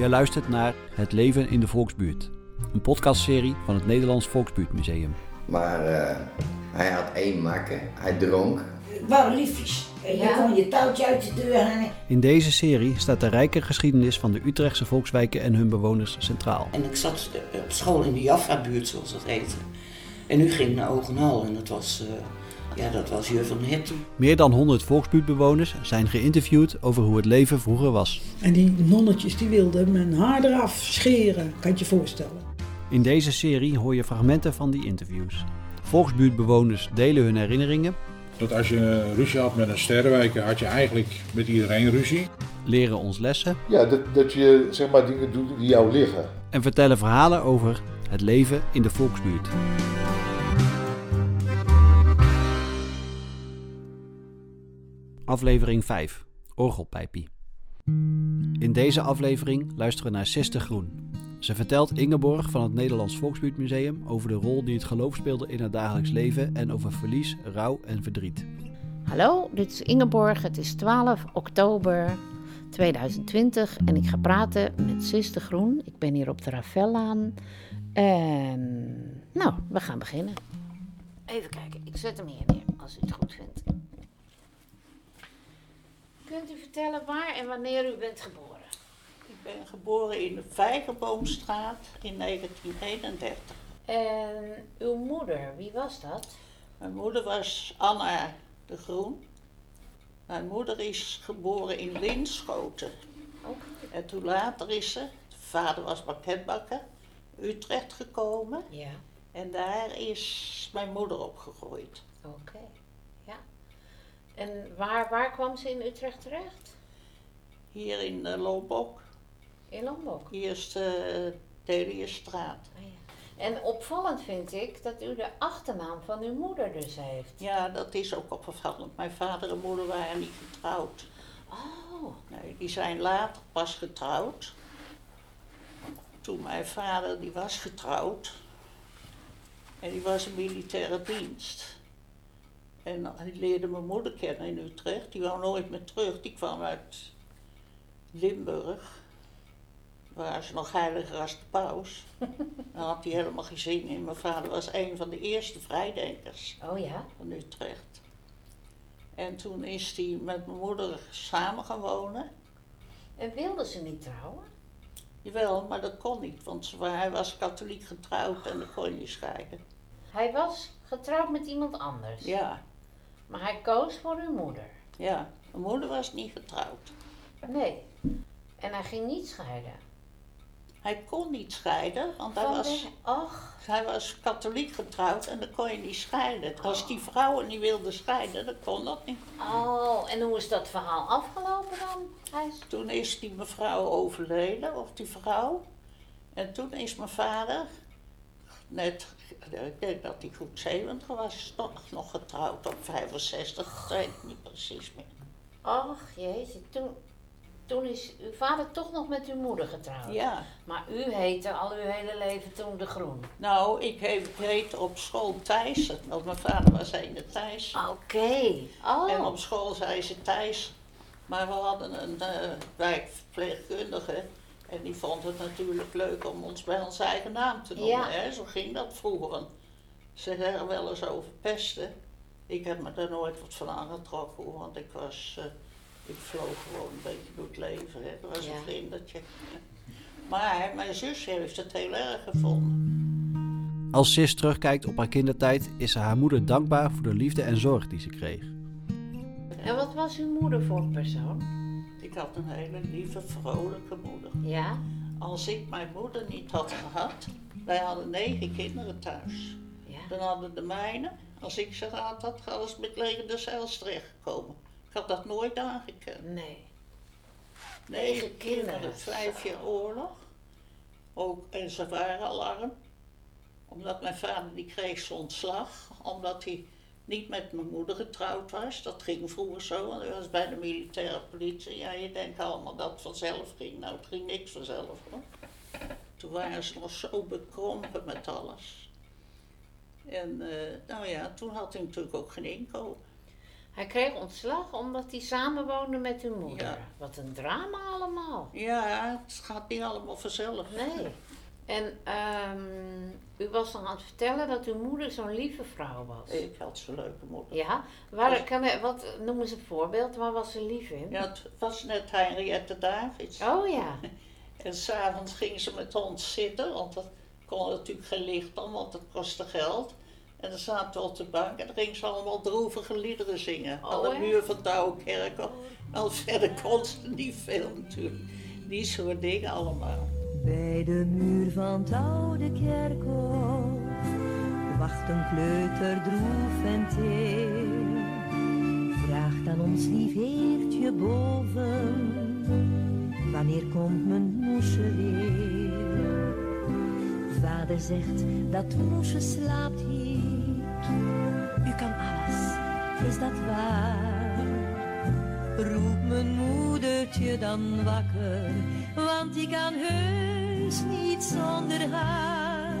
Je luistert naar Het leven in de Volksbuurt. Een podcastserie van het Nederlands Volksbuurtmuseum. Maar eh, hij had één makker, hij dronk. Waren liefjes. En je kon je touwtje uit de deur hangen. In deze serie staat de rijke geschiedenis van de Utrechtse volkswijken en hun bewoners centraal. En ik zat op school in de Jaffa-buurt, zoals dat heette. En nu ging ik naar Ogenhal en dat was, eh, ja, dat was Jur van Herten. Meer dan 100 volksbuurtbewoners zijn geïnterviewd over hoe het leven vroeger was. En die nonnetjes die wilden mijn haar eraf scheren, kan je je voorstellen. In deze serie hoor je fragmenten van die interviews. Volksbuurtbewoners delen hun herinneringen, Dat als je ruzie had met een sterrenwijker, had je eigenlijk met iedereen ruzie. leren ons lessen Ja, dat, dat je zeg maar dingen doet die jou liggen. en vertellen verhalen over het leven in de volksbuurt. Aflevering 5. Orgelpijpie. In deze aflevering luisteren we naar Siste Groen. Ze vertelt Ingeborg van het Nederlands Volksbuurtmuseum over de rol die het geloof speelde in haar dagelijks leven en over verlies, rouw en verdriet. Hallo, dit is Ingeborg. Het is 12 oktober 2020 en ik ga praten met Sis de Groen. Ik ben hier op de Ravellaan. En nou, we gaan beginnen. Even kijken, ik zet hem hier neer als u het goed vindt. Kunt u vertellen waar en wanneer u bent geboren? Ik ben geboren in de Vijgenboomstraat in 1931. En uw moeder, wie was dat? Mijn moeder was Anna de Groen. Mijn moeder is geboren in Linschoten. Oké. En toen later is ze, vader was pakketbakker, Utrecht gekomen. Ja, En daar is mijn moeder opgegroeid. oké. En waar, waar kwam ze in Utrecht terecht? Hier in uh, Lombok, In Lombok. hier is de Delierstraat. Ah, ja. En opvallend vind ik dat u de achternaam van uw moeder dus heeft. Ja, dat is ook opvallend. Mijn vader en moeder waren niet getrouwd. Oh, Nee, die zijn later pas getrouwd. Toen mijn vader, die was getrouwd. En die was in militaire dienst. En die leerde mijn moeder kennen in Utrecht. Die wou nooit meer terug. Die kwam uit Limburg. Waar ze nog heiliger als de paus. Dan had hij helemaal geen zin in. Mijn vader was een van de eerste vrijdenkers oh ja. van Utrecht. En toen is hij met mijn moeder samen gaan wonen. En wilde ze niet trouwen? Jawel, maar dat kon niet, want ze- hij was katholiek getrouwd en dat kon je niet scheiden. Hij was getrouwd met iemand anders. Ja, Maar hij koos voor uw moeder. ja. Mijn moeder was niet getrouwd. Nee. En hij ging niet scheiden. Hij kon niet scheiden, want hij was, Och, hij was katholiek getrouwd en dan kon je niet scheiden. Als die vrouwen niet wilden scheiden, dan kon dat niet. oh. En hoe is dat verhaal afgelopen dan? Hij. Toen is die mevrouw overleden, of die vrouw. En toen is mijn vader, net, ik denk dat hij goed 70 was, nog, nog getrouwd op 65, ik weet het niet precies meer. Och, jeetje. Toen, toen is uw vader toch nog met uw moeder getrouwd. Ja, Maar u heette al uw hele leven toen de Groen. nou, ik heet, ik heette op school Thijssen, want mijn vader was een Thijs. Oké. Oh. En op school zei ze Thijs. Maar we hadden een eh, wijkverpleegkundige. En die vond het natuurlijk leuk om ons bij onze eigen naam te noemen. Ja. Hè? Zo ging dat vroeger. Ze zeggen wel eens over pesten. Ik heb me daar nooit wat van aangetrokken, hoor, want ik was. eh, ik vloog gewoon een beetje door het leven. Hè? Dat was Ja. een vlindertje. Maar mijn zusje heeft het heel erg gevonden. Als Sis terugkijkt op haar kindertijd, is ze haar moeder dankbaar voor de liefde en zorg die ze kreeg. En wat was uw moeder voor persoon? Ik had een hele lieve, vrolijke moeder. Ja? Als ik mijn moeder niet had gehad, wij hadden negen kinderen thuis. Ja. Dan hadden de mijne, als ik ze gehad had, ze met lege zeils terechtgekomen. Ik had dat nooit aangekend. Nee. Negen Negen kinderen, kinderen. vijf jaar oorlog. Ook, en ze waren al arm. Omdat mijn vader die kreeg zijn ontslag, omdat hij niet met mijn moeder getrouwd was. Dat ging vroeger zo, want hij was bij de militaire politie. Ja, je denkt allemaal dat het vanzelf ging. Nou, het ging niks vanzelf hoor. Toen waren ze nog zo bekrompen met alles. En eh, nou ja, toen had hij natuurlijk ook geen inkomen. Hij kreeg ontslag omdat hij samenwoonde met uw moeder. Ja. Wat een drama allemaal. Ja, het gaat niet allemaal vanzelf. Nee. En ehm, u was dan aan het vertellen dat uw moeder zo'n lieve vrouw was. Ik had zo'n leuke moeder. Ja, waar, kan, er- wat noemen ze een voorbeeld? Waar was ze lief in? Ja, het was net Henriette Davids. Oh ja. En s'avonds ging ze met ons zitten, want dat kon natuurlijk geen licht aan, want dat kostte geld. En dan zaten we op de bank en dan ging ze allemaal droevige liederen zingen. Oh, aan de muur van Douwenkerken. Nou, verder kon ze niet veel natuurlijk. Die soort dingen allemaal. Bij de muur van het oude kerkhof wacht een kleuter droef en teer. Vraagt aan ons lief heertje boven, wanneer komt mijn moesje weer? Vader zegt dat moesje slaapt hier. U kan alles, is dat waar? Roep mijn moedertje dan wakker, want ik kan heus niet zonder haar.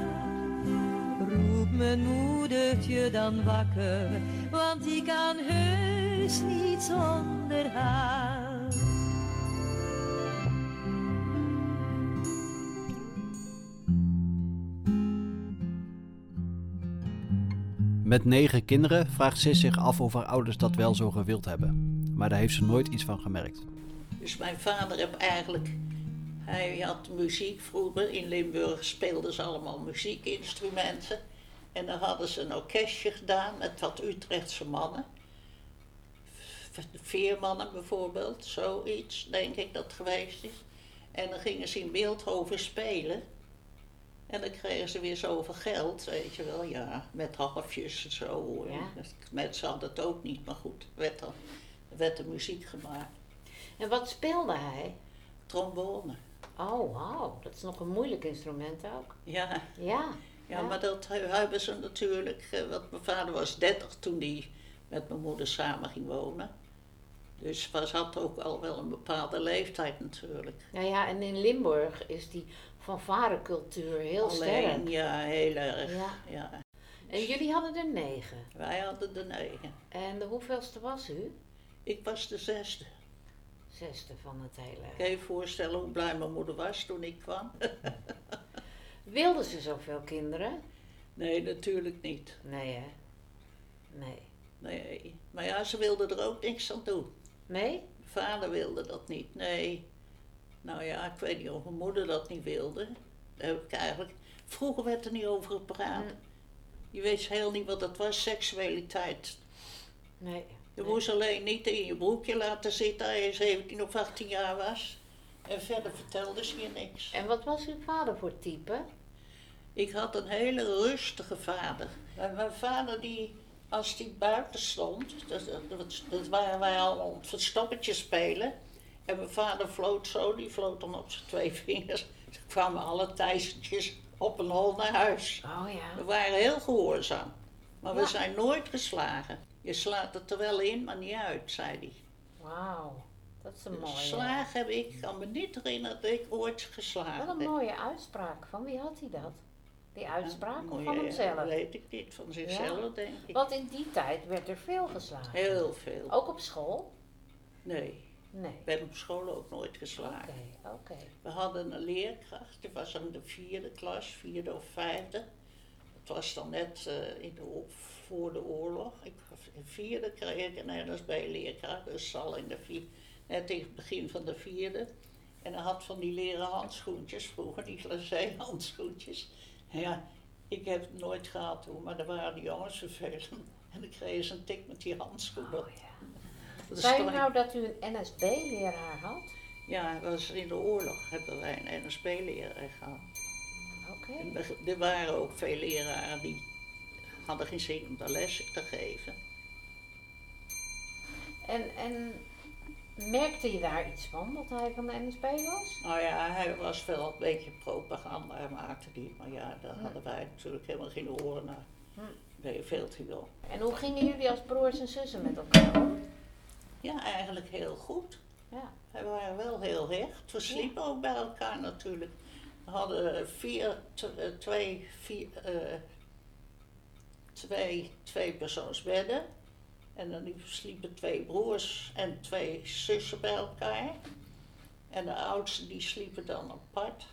Roep mijn moedertje dan wakker, want ik kan heus niet zonder haar. Met negen kinderen vraagt Sis zich af of haar ouders dat wel zo gewild hebben. Maar daar heeft ze nooit iets van gemerkt. Dus mijn vader heb eigenlijk, hij had muziek vroeger. In Limburg speelden ze allemaal muziekinstrumenten. En dan hadden ze een orkestje gedaan met wat Utrechtse mannen. Veermannen bijvoorbeeld, zoiets denk ik dat geweest is. En dan gingen ze in Beeldhoven spelen. En dan kregen ze weer zoveel geld, weet je wel, ja, met halfjes en zo. Ja. Met ze hadden het ook niet, maar goed, er werd, dan, werd de muziek gemaakt. En wat speelde hij? Trombone. Oh, wauw. Dat is nog een moeilijk instrument ook. Ja, Ja. ja, maar dat he- hebben ze natuurlijk. eh, Want mijn vader was 30 toen hij met mijn moeder samen ging wonen. Dus was had ook al wel een bepaalde leeftijd natuurlijk. Nou ja, en in Limburg is die fanfarecultuur heel Alleen, sterk. ja, heel erg. Ja. Ja. En jullie hadden er negen. Wij hadden de negen. En de hoeveelste was u? Ik was de zesde. Zesde van het hele. Kan je je voorstellen hoe blij mijn moeder was toen ik kwam? Wilden ze zoveel kinderen? Nee, natuurlijk niet. Nee, hè? Nee. Nee. Maar ja, ze wilde er ook niks aan doen. Nee? Vader wilde dat niet, nee. Nou ja, ik weet niet of mijn moeder dat niet wilde. Daar heb ik eigenlijk... Vroeger werd er niet over gepraat. Hm. Je weet heel niet wat dat was, seksualiteit. Nee. Je moest alleen niet in je broekje laten zitten als je 17 of 18 jaar was. En verder vertelde ze je niks. En wat was uw vader voor type? Ik had een hele rustige vader. En mijn vader, die, als die buiten stond, dat, dat, dat waren wij al aan het verstoppertje spelen. En mijn vader floot zo, die floot dan op zijn twee vingers. Toen kwamen alle thijsentjes op een hol naar huis. Oh ja. We waren heel gehoorzaam. Maar we zijn nooit geslagen. Je slaat het er wel in, maar niet uit, zei hij. Wauw. Dat is een mooie. Slagen heb ik, ik kan me niet herinneren dat ik ooit geslagen Wat een mooie uitspraak. Van wie had hij dat? Die uitspraak of van hemzelf? Weet ik niet, van zichzelf Ja. denk ik. Want in die tijd werd er veel geslagen. Heel veel. Ook op school? Nee, Nee. ik ben op school ook nooit Oké, geslagen. oké. We hadden een leerkracht, die was in de vierde klas, vierde of vijfde. Was dan net eh, in de, voor de oorlog. Ik, in vierde kreeg ik een NSB-leerkracht, dus al in de vier, net in het begin van de vierde. En hij had van die leren handschoentjes, vroeger die glacé handschoentjes. En ja, ik heb het nooit gehad hoor, maar er waren die jongens vervelend. En dan kregen ze een tik met die handschoenen. Oh, ja. Zei u nou dat u een NSB-leraar had? Ja, was in de oorlog hebben wij een NSB-leraar gehad. Er- waren ook veel leraren die hadden geen zin om daar les te geven. En, en merkte je daar iets van, dat hij van de NSB was? Nou ja, hij was wel een beetje propaganda, maakte die. Maar ja, daar hadden wij natuurlijk helemaal geen oren naar. Hm. Je veel te wel. En hoe gingen jullie als broers en zussen met elkaar om? Ja, eigenlijk heel goed. Ja. We waren wel heel hecht. We sliepen ook bij elkaar natuurlijk. We hadden vier, eh, twee, vier, eh, twee, twee persoonsbedden. En dan sliepen twee broers en twee zussen bij elkaar. En de oudste die sliepen dan apart.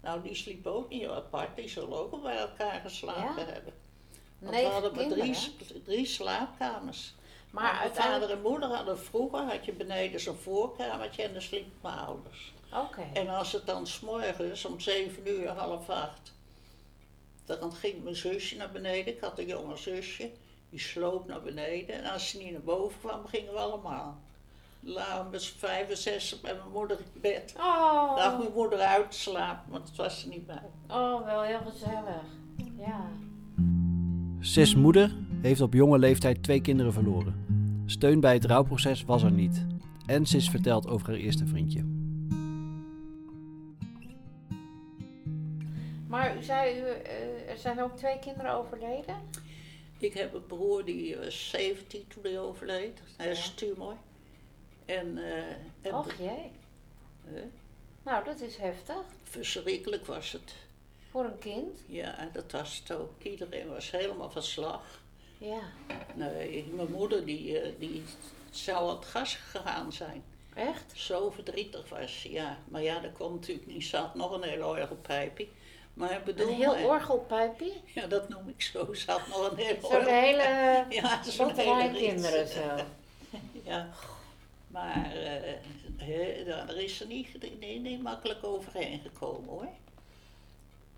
Nou, die sliepen ook niet apart, die zullen ook wel bij elkaar geslapen Ja? hebben. Want Negen we hadden maar drie, drie slaapkamers. Maar mijn uiteindelijk... vader en moeder hadden vroeger, had je beneden zo'n voorkamertje en daar sliepen mijn ouders. Oké. En als het dan s'morgens om zeven uur, half acht, dan ging mijn zusje naar beneden. Ik had een jonge zusje, die sloop naar beneden. En als ze niet naar boven kwam, gingen we allemaal. Lagen we met z'n vijf en zes bij mijn moeder in bed. Oh, Lag mijn moeder uit te slapen, want het was er niet bij. oh, wel heel gezellig. Ja. Sis moeder heeft op jonge leeftijd twee kinderen verloren. Steun bij het rouwproces was er niet. En Sis vertelt over haar eerste vriendje. Maar u zei, u, eh, er zijn ook twee kinderen overleden? Ik heb een broer die was 17 toen hij overleed. Hij is Ja. tumor. En, eh, en Och jee. eh, Nou, dat is heftig. verschrikkelijk was het. Voor een kind. Ja, dat was het ook. Iedereen was helemaal van slag. Ja. Nee, mijn moeder die, eh, die zou aan het gas gegaan zijn. Echt? Zo verdrietig was ze, ja. Maar ja, dat komt natuurlijk niet. Had nog een heel orgelpijpje. Maar bedoel... Een heel orgelpijpje? Ja, dat noem ik zo. Ze had nog een heel Zo'n hele Ja, zo'n hele kinderen zo. Ja. Maar eh, hè, daar is ze niet, niet, niet makkelijk overheen gekomen hoor.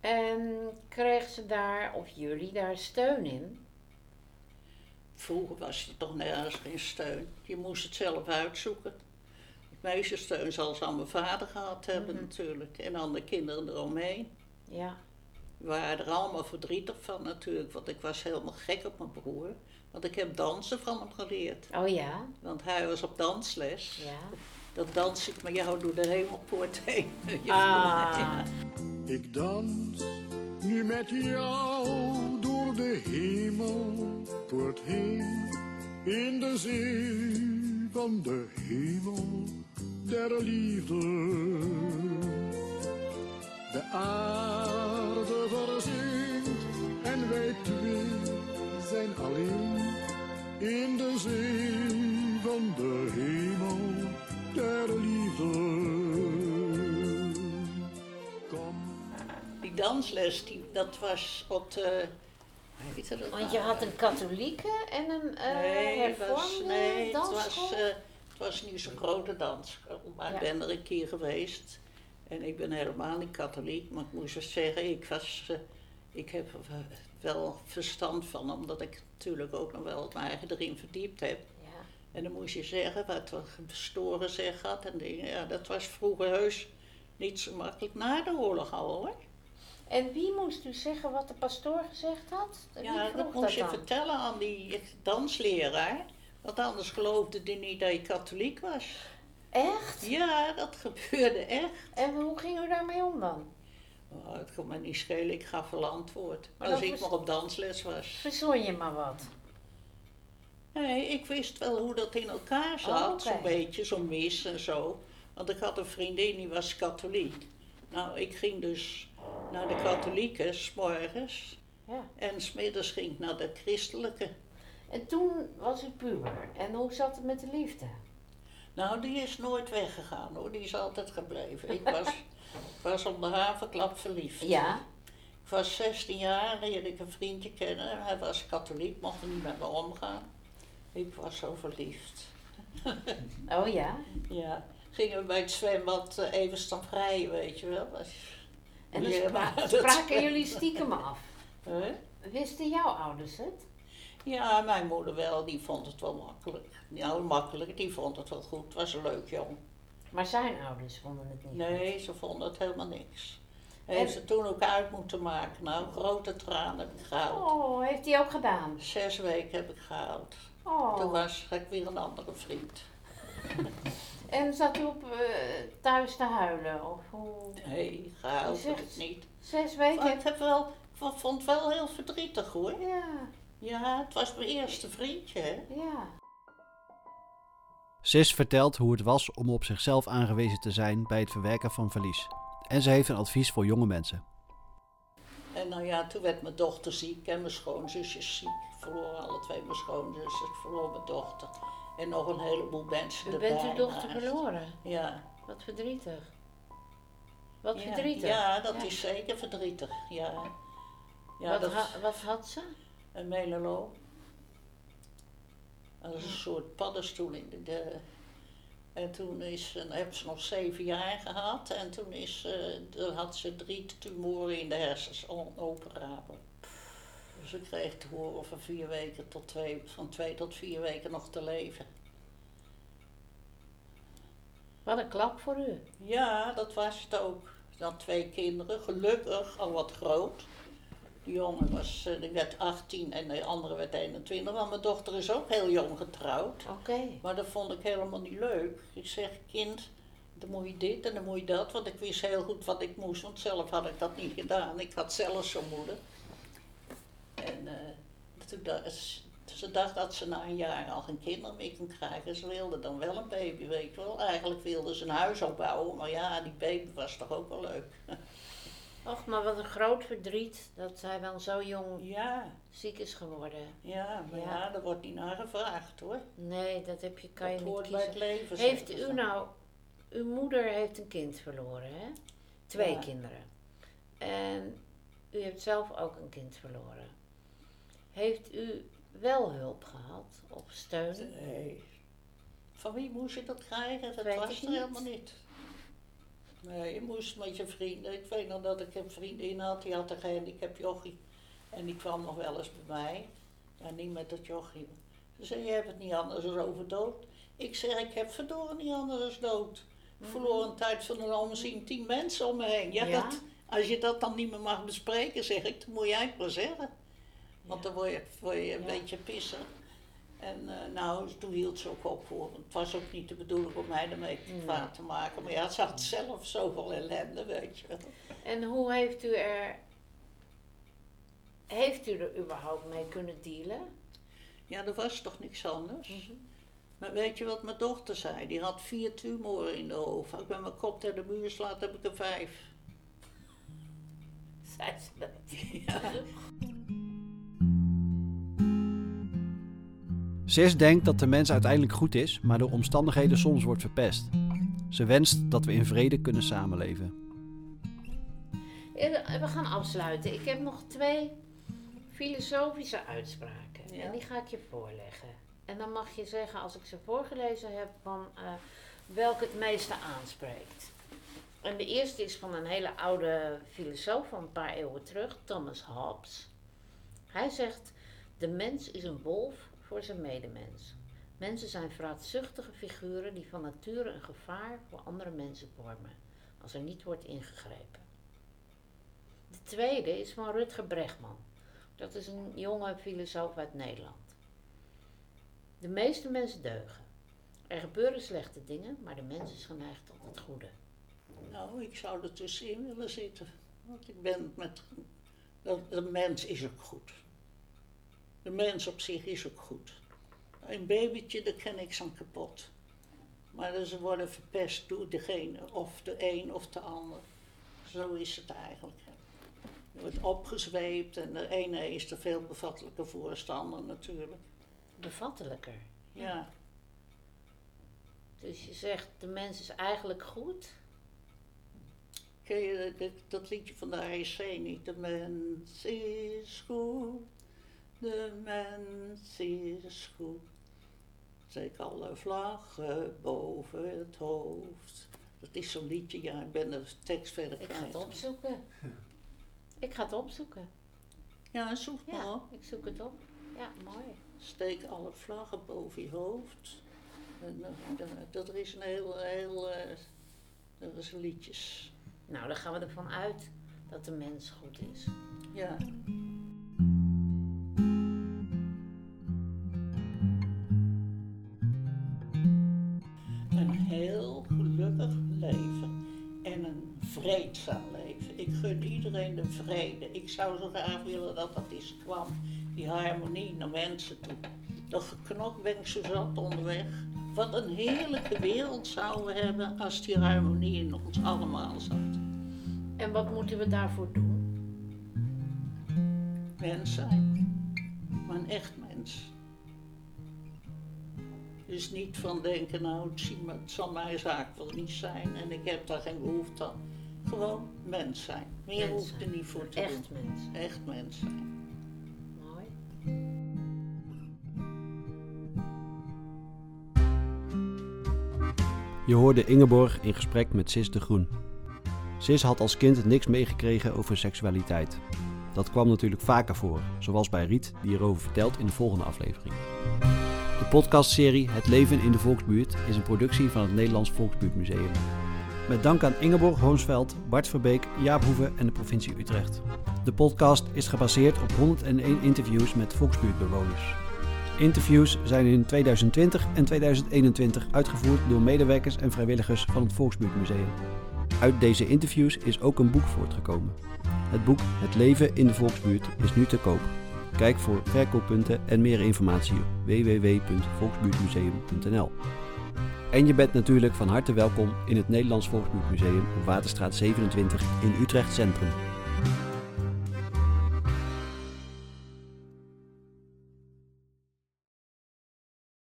En kreeg ze daar, of jullie daar steun in? Vroeger was er toch nergens geen steun. Je moest het zelf uitzoeken. Het meeste steun zal ze aan mijn vader gehad hebben Mhm. natuurlijk. En aan de kinderen eromheen. Ja. We waren er allemaal verdrietig van natuurlijk. Want ik was helemaal gek op mijn broer. Want ik heb dansen van hem geleerd. Oh ja? Want hij was op dansles. Ja. Dat dans ik met jou door de hemelpoort heen. Je Ah. ja. Ik dans nu met jou de hemelpoort heen. In de zee van de hemel der liefde. De aarde verzinkt en wij twee zijn alleen. In de zee van de hemel der liefde. Kom. Die dansles, die, dat was op de... Want je had een katholieke en een eh nee, het was, hervormde nee, het was, eh, het was niet zo'n grote dansschool, maar Ja. ik ben er een keer geweest. En ik ben helemaal niet katholiek, maar ik moest zeggen, ik, was, eh, ik heb er wel verstand van, omdat ik natuurlijk ook nog wel mijn eigen erin verdiept heb. Ja. En dan moest je zeggen wat er bestoren zeg had en dingen. Ja, dat was vroeger heus niet zo makkelijk na de oorlog al hoor. En wie moest u zeggen wat de pastoor gezegd had? Wie Ja, dat moest je vertellen aan die dansleraar. Want anders geloofde die niet dat je katholiek was. Echt? Ja, dat gebeurde echt. En hoe ging u daarmee om dan? Oh, het kon me niet schelen, ik gaf wel antwoord. Maar als ik maar op dansles was. Verzon je maar wat. Nee, ik wist wel hoe dat in elkaar zat. Oh. Zo'n beetje, zo'n mis en zo. Want ik had een vriendin, die was katholiek. Nou, ik ging dus naar de katholieken, s'morgens. Ja. En smiddags ging ik naar de christelijke. En toen was u puber. En hoe zat het met de liefde? Nou, die is nooit weggegaan hoor, die is altijd gebleven. Ik was, ik was op de havenklap verliefd. Ja. Ik was 16 jaar, leerde ik een vriendje kennen. Hij was katholiek, mocht niet met me omgaan. Ik was zo verliefd. Oh ja? Ja, gingen we bij het zwembad eh, even staan vrijen, weet je wel. En maar dat- spraken jullie stiekem af. Wisten jouw ouders het? Ja, mijn moeder wel, die vond het wel makkelijk. Nou, makkelijk, die vond het wel goed. Het was een leuk jong. Maar zijn ouders vonden het niet. Nee, ze vonden het helemaal niks. Heeft ze toen ook uit moeten maken. Nou, grote tranen heb ik gehaald. Oh, heeft hij ook gedaan? Zes weken heb ik gehaald. Oh. Toen was ik weer een andere vriend. En zat u op eh, thuis te huilen? Of hoe? Nee, zegt- ik niet. Zes weken? Ik heb wel, ik vond het wel heel verdrietig hoor. Ja, Ja, het was mijn eerste vriendje. Hè? ja. Sis vertelt hoe het was om op zichzelf aangewezen te zijn bij het verwerken van verlies. En ze heeft een advies voor jonge mensen. En En nou ja, toen werd mijn dochter ziek en mijn schoonzusjes ziek. Ik verloor alle twee mijn schoonzusjes, ik verloor mijn dochter. En nog een heleboel mensen U erbij. bent uw dochter naast. verloren. Ja. Wat verdrietig. Wat Ja, verdrietig. Ja, dat Ja. is zeker verdrietig. Ja. Ja, wat, dat ha- wat had ze? een melelo. Dat is een soort paddenstoel in de, de- En toen is, en heb ze nog zeven jaar gehad. En toen is, eh, had ze drie tumoren in de hersens, onoperabel. Dus ze kreeg te horen van vier weken tot twee, van twee tot vier weken nog te leven. Wat een klap voor u. Ja, dat was het ook. Dan twee kinderen, gelukkig al wat groot. De jongen was, eh, die werd 18 en de andere werd 21. Maar mijn dochter is ook heel jong getrouwd. Oké. Maar dat vond ik helemaal niet leuk. Ik zeg, kind, dan moet je dit en dan moet je dat. Want ik wist heel goed wat ik moest, want zelf had ik dat niet gedaan. Ik had zelf zo'n moeder. En eh, toen dacht, ze dacht dat ze na een jaar al geen kinderen meer kon krijgen. Ze wilde dan wel een baby, weet je wel. Eigenlijk wilde ze een huis opbouwen, maar ja, die baby was toch ook wel leuk. Och, maar wat een groot verdriet dat zij wel zo jong Ja, ziek is geworden. ja, maar Ja. ja, daar wordt niet naar gevraagd hoor. Nee, dat heb je, kan je dat niet hoort bij kiezen. het leven. Heeft u nou, uw moeder heeft een kind verloren, hè? Twee Ja. kinderen. En u heeft zelf ook een kind verloren. Heeft u wel hulp gehad of steun? Nee. Van wie moest je dat krijgen? Dat Weet was er helemaal niet. Nee, je moest met je vrienden. Ik weet nog dat ik een vriendin had, die had een gehandicapt jochie. En die kwam nog wel eens bij mij. Ja, niet met dat jochie. Ze zei, je hebt het niet anders dan over dood. Ik zeg, ik heb verdorie niet anders dan dood. Ik verloor een tijd van een omzien tien mensen om me heen. Ja, Ja? Dat, als je dat dan niet meer mag bespreken, zeg ik, dan moet jij het maar zeggen. Want dan word je, word je een beetje pissen. En eh, nou, toen hield ze ook op voor. Het was ook niet de bedoeling om mij ermee kwaad te maken. Maar ja, ze had zelf zoveel ellende, weet je wel. En hoe heeft u er. Heeft u er überhaupt mee kunnen dealen? Ja, er was toch niks anders. Mhm. Maar weet je wat mijn dochter zei? Die had vier tumoren in de hoofd. Als ik met mijn kop tegen de muur slaat, heb ik er vijf. Zei ze dat? Ja. Sis denkt dat de mens uiteindelijk goed is, maar door omstandigheden soms wordt verpest. Ze wenst dat we in vrede kunnen samenleven. We gaan afsluiten. Ik heb nog twee filosofische uitspraken. Ja. En die ga ik je voorleggen. En dan mag je zeggen, als ik ze voorgelezen heb, van eh welke het meeste aanspreekt. En de eerste is van een hele oude filosoof van een paar eeuwen terug, Thomas Hobbes. Hij zegt: De mens is een wolf voor zijn medemens. Mensen zijn vraatzuchtige figuren die van nature een gevaar voor andere mensen vormen, als er niet wordt ingegrepen. De tweede is van Rutger Bregman. Dat is een jonge filosoof uit Nederland. De meeste mensen deugen. Er gebeuren slechte dingen, maar de mens is geneigd tot het goede. Nou, ik zou er tussenin willen zitten. Want ik ben met. De mens is ook goed. De mens op zich is ook goed. Een babytje, daar ken ik aan kapot. Maar ze worden verpest door degene, of de een of de ander. Zo is het eigenlijk. Je wordt opgezweept en de ene is de veel bevattelijke voorstander natuurlijk. Bevattelijker. Ja, Dus je zegt, de mens is eigenlijk goed. ken je dat, dat liedje van de AEC niet? De mens is goed, de mens is goed. Steek alle vlaggen boven het hoofd. Dat is zo'n liedje, ja, ik ben de tekst verder Ik ga kwijt. het opzoeken. Ik ga het opzoeken. Ja, zoek maar Ja, op. ik zoek het op. Ja, mooi. Steek alle vlaggen boven je hoofd. En, eh, dat er is een heel, heel, eh, dat is liedjes. Nou, dan gaan we ervan uit dat de mens goed is. Ja. Vrede. Ik zou zo graag willen dat dat eens kwam, die harmonie naar mensen toe. Dat geknok ben ik zo zat onderweg. Wat een heerlijke wereld zouden we hebben als die harmonie in ons allemaal zat. En wat moeten we daarvoor doen? mens zijn. Maar een echt mens. Dus niet van denken, nou het, zie het zal mijn zaak wel niet zijn en ik heb daar geen behoefte aan. Gewoon mens zijn. Meer Mens hoeft er niet voor te Echt doen. mens. Echt mens zijn. Mooi. Je hoorde Ingeborg in gesprek met Sis de Groen. Sis had als kind niks meegekregen over seksualiteit. Dat kwam natuurlijk vaker voor, zoals bij Riet, die erover vertelt in de volgende aflevering. De podcastserie Het leven in de Volksbuurt is een productie van het Nederlands Volksbuurtmuseum. Met dank aan Ingeborg Hoonsveld, Bart Verbeek, Jaap Hoeve en de provincie Utrecht. De podcast is gebaseerd op 101 interviews met Volksbuurtbewoners. Interviews zijn in 2020 en 2021 uitgevoerd door medewerkers en vrijwilligers van het Volksbuurtmuseum. Uit deze interviews is ook een boek voortgekomen. Het boek Het leven in de Volksbuurt is nu te koop. Kijk voor verkooppunten en meer informatie op www.volksbuurtmuseum.nl. En je bent natuurlijk van harte welkom in het Nederlands Volksbuurtmuseum op Waterstraat 27 in Utrecht Centrum.